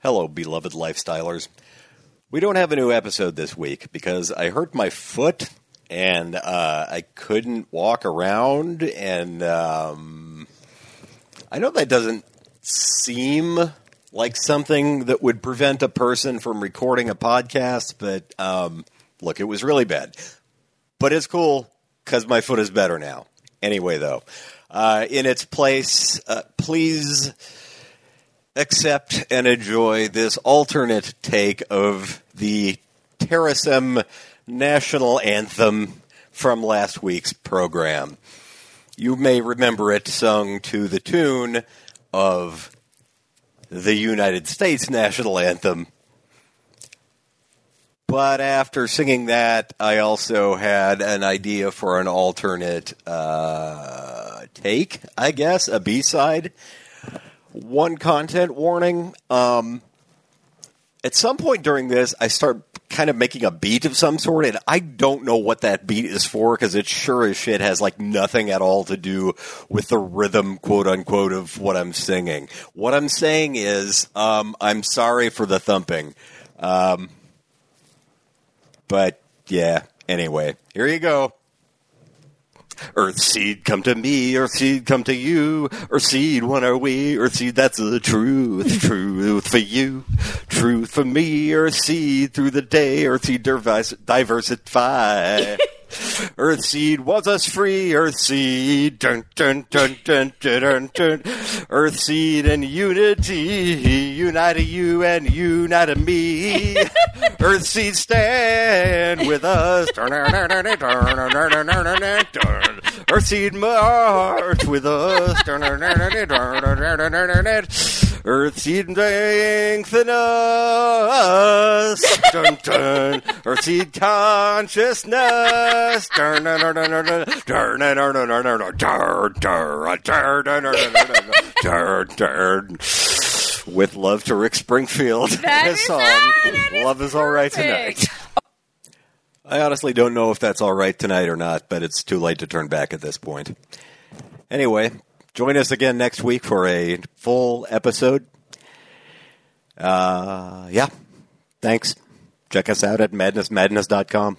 Hello, beloved lifestylers. We don't have a new episode this week because I hurt my foot and uh, I couldn't walk around. And um, I know that doesn't seem like something that would prevent a person from recording a podcast, but um, look, it was really bad. But it's cool because my foot is better now. Anyway, though, uh, in its place, uh, please accept and enjoy this alternate take of the Terasem national anthem from last week's program. You may remember it sung to the tune of the United States national anthem. But after singing that, I also had an idea for an alternate uh, take, I guess, a B side. One content warning. Um, at some point during this, I start kind of making a beat of some sort, and I don't know what that beat is for because it sure as shit has like nothing at all to do with the rhythm, quote unquote, of what I'm singing. What I'm saying is, um, I'm sorry for the thumping. Um, but yeah, anyway, here you go. Earthseed, come to me. Earthseed, come to you. Earthseed, one are we. Earthseed, that's the truth. Truth for you. Truth for me. Earthseed, through the day. Earthseed, diversify. Earthseed was us free. Earthseed, dun dun dun dun dun dun dun. Earthseed and unity, unite you and unite me. Earthseed stand with us. Earthseed march with us. Earthseed strengthen us. Dun, dun. Earthseed consciousness. Dun, dun, dun, dun, dun, dun. Dun, dun, dun, dun, dun, dun, dun. Dun, dun, dun, dun, dun, dun, dun, dun. With love to Rick Springfield. That His is song, that. That is Love is All Right. Tonight. I honestly don't know if that's all right tonight or not, but it's too late to turn back at this point. Anyway, join us again next week for a full episode. Uh, yeah. Thanks. Check us out at madnessmadness.com.